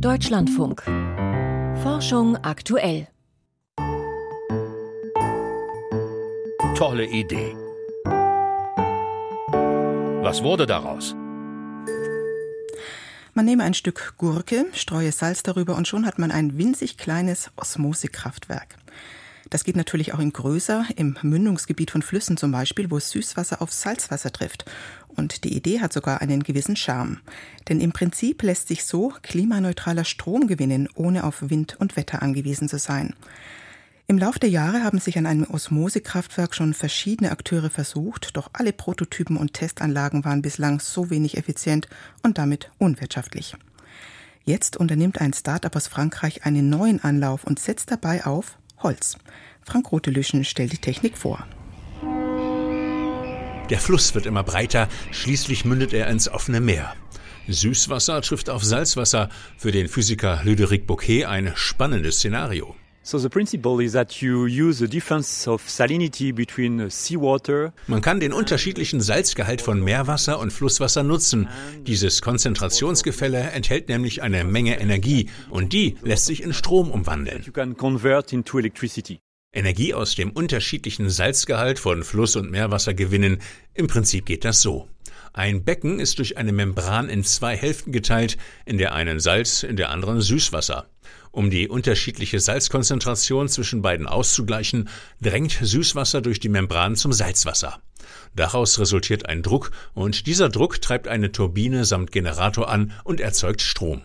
Deutschlandfunk. Forschung aktuell. Tolle Idee. Was wurde daraus? Man nehme ein Stück Gurke, streue Salz darüber und schon hat man ein winzig kleines Osmosekraftwerk. Das geht natürlich auch in größer, im Mündungsgebiet von Flüssen zum Beispiel, wo Süßwasser auf Salzwasser trifft. Und die Idee hat sogar einen gewissen Charme. Denn im Prinzip lässt sich so klimaneutraler Strom gewinnen, ohne auf Wind und Wetter angewiesen zu sein. Im Lauf der Jahre haben sich an einem Osmosekraftwerk schon verschiedene Akteure versucht, doch alle Prototypen und Testanlagen waren bislang so wenig effizient und damit unwirtschaftlich. Jetzt unternimmt ein Start-up aus Frankreich einen neuen Anlauf und setzt dabei auf Holz. Frank Rotelüschen stellt die Technik vor. Der Fluss wird immer breiter, schließlich mündet er ins offene Meer. Süßwasser trifft auf Salzwasser, für den Physiker Ludovic Bouquet ein spannendes Szenario. So the principle is that you use the difference of salinity between seawater. Man kann den unterschiedlichen Salzgehalt von Meerwasser und Flusswasser nutzen. Dieses Konzentrationsgefälle enthält nämlich eine Menge Energie und die lässt sich in Strom umwandeln. Energie aus dem unterschiedlichen Salzgehalt von Fluss- und Meerwasser gewinnen. Im Prinzip geht das so. Ein Becken ist durch eine Membran in zwei Hälften geteilt, in der einen Salz, in der anderen Süßwasser. Um die unterschiedliche Salzkonzentration zwischen beiden auszugleichen, drängt Süßwasser durch die Membran zum Salzwasser. Daraus resultiert ein Druck und dieser Druck treibt eine Turbine samt Generator an und erzeugt Strom.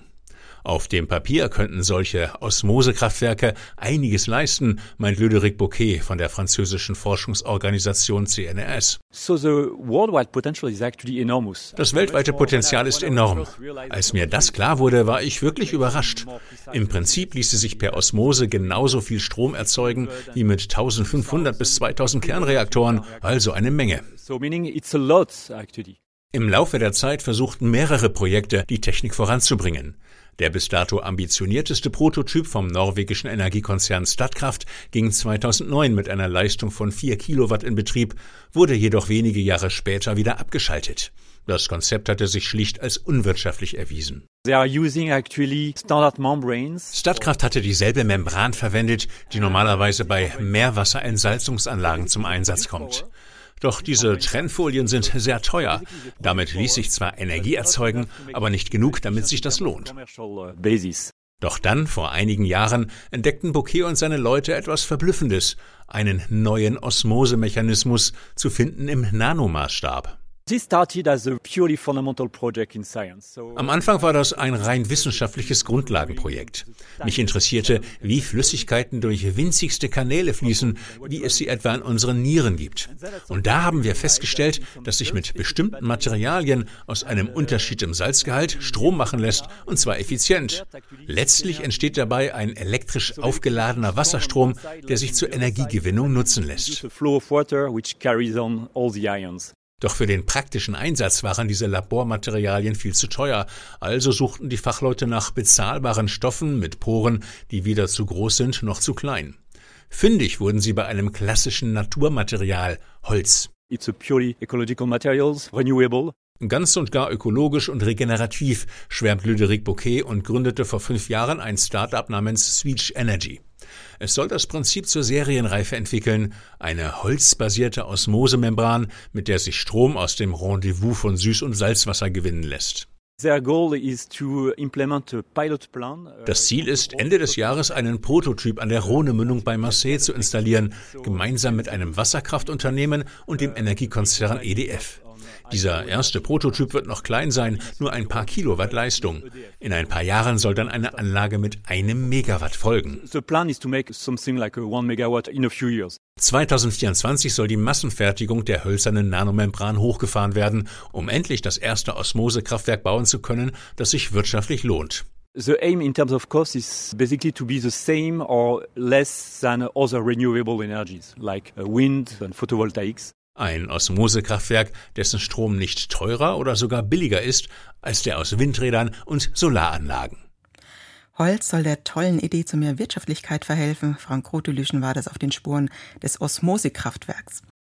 Auf dem Papier könnten solche Osmosekraftwerke einiges leisten, meint Ludovic Bouquet von der französischen Forschungsorganisation CNRS. Das weltweite Potenzial ist enorm. Als mir das klar wurde, war ich wirklich überrascht. Im Prinzip ließe sich per Osmose genauso viel Strom erzeugen wie mit 1500 bis 2000 Kernreaktoren, also eine Menge. Im Laufe der Zeit versuchten mehrere Projekte, die Technik voranzubringen. Der bis dato ambitionierteste Prototyp vom norwegischen Energiekonzern Statkraft ging 2009 mit einer Leistung von 4 Kilowatt in Betrieb, wurde jedoch wenige Jahre später wieder abgeschaltet. Das Konzept hatte sich schlicht als unwirtschaftlich erwiesen. Statkraft hatte dieselbe Membran verwendet, die normalerweise bei Meerwasserentsalzungsanlagen zum Einsatz kommt. Doch diese Trennfolien sind sehr teuer. Damit ließ sich zwar Energie erzeugen, aber nicht genug, damit sich das lohnt. Doch dann, vor einigen Jahren, entdeckten Bouquet und seine Leute etwas Verblüffendes, einen neuen Osmosemechanismus zu finden im Nanomaßstab. Am Anfang war das ein rein wissenschaftliches Grundlagenprojekt. Mich interessierte, wie Flüssigkeiten durch winzigste Kanäle fließen, wie es sie etwa in unseren Nieren gibt. Und da haben wir festgestellt, dass sich mit bestimmten Materialien aus einem Unterschied im Salzgehalt Strom machen lässt, und zwar effizient. Letztlich entsteht dabei ein elektrisch aufgeladener Wasserstrom, der sich zur Energiegewinnung nutzen lässt. Doch für den praktischen Einsatz waren diese Labormaterialien viel zu teuer, also suchten die Fachleute nach bezahlbaren Stoffen mit Poren, die weder zu groß sind noch zu klein. Fündig wurden sie bei einem klassischen Naturmaterial Holz. It's a purely ecological materials, renewable. Ganz und gar ökologisch und regenerativ, schwärmt Ludovic Bouquet und gründete vor fünf Jahren ein Start-up namens Switch Energy. Es soll das Prinzip zur Serienreife entwickeln, eine holzbasierte Osmosemembran, mit der sich Strom aus dem Rendezvous von Süß- und Salzwasser gewinnen lässt. Uh, Das Ziel ist, Ende des Jahres einen Prototyp an der Rhone-Mündung bei Marseille zu installieren, gemeinsam mit einem Wasserkraftunternehmen und dem Energiekonzern EDF. Dieser erste Prototyp wird noch klein sein, nur ein paar Kilowatt Leistung. In ein paar Jahren soll dann eine Anlage mit einem Megawatt folgen. The plan is to make something like a one megawatt in a few years. 2024 soll die Massenfertigung der hölzernen Nanomembran hochgefahren werden, um endlich das erste Osmosekraftwerk bauen zu können, das sich wirtschaftlich lohnt. The aim in terms of cost is basically to be the same or less than other renewable energies like uh, wind and photovoltaics. Ein Osmosekraftwerk, dessen Strom nicht teurer oder sogar billiger ist als der aus Windrädern und Solaranlagen. Holz soll der tollen Idee zu mehr Wirtschaftlichkeit verhelfen. Frank Rotelüschen war das auf den Spuren des Osmosekraftwerks.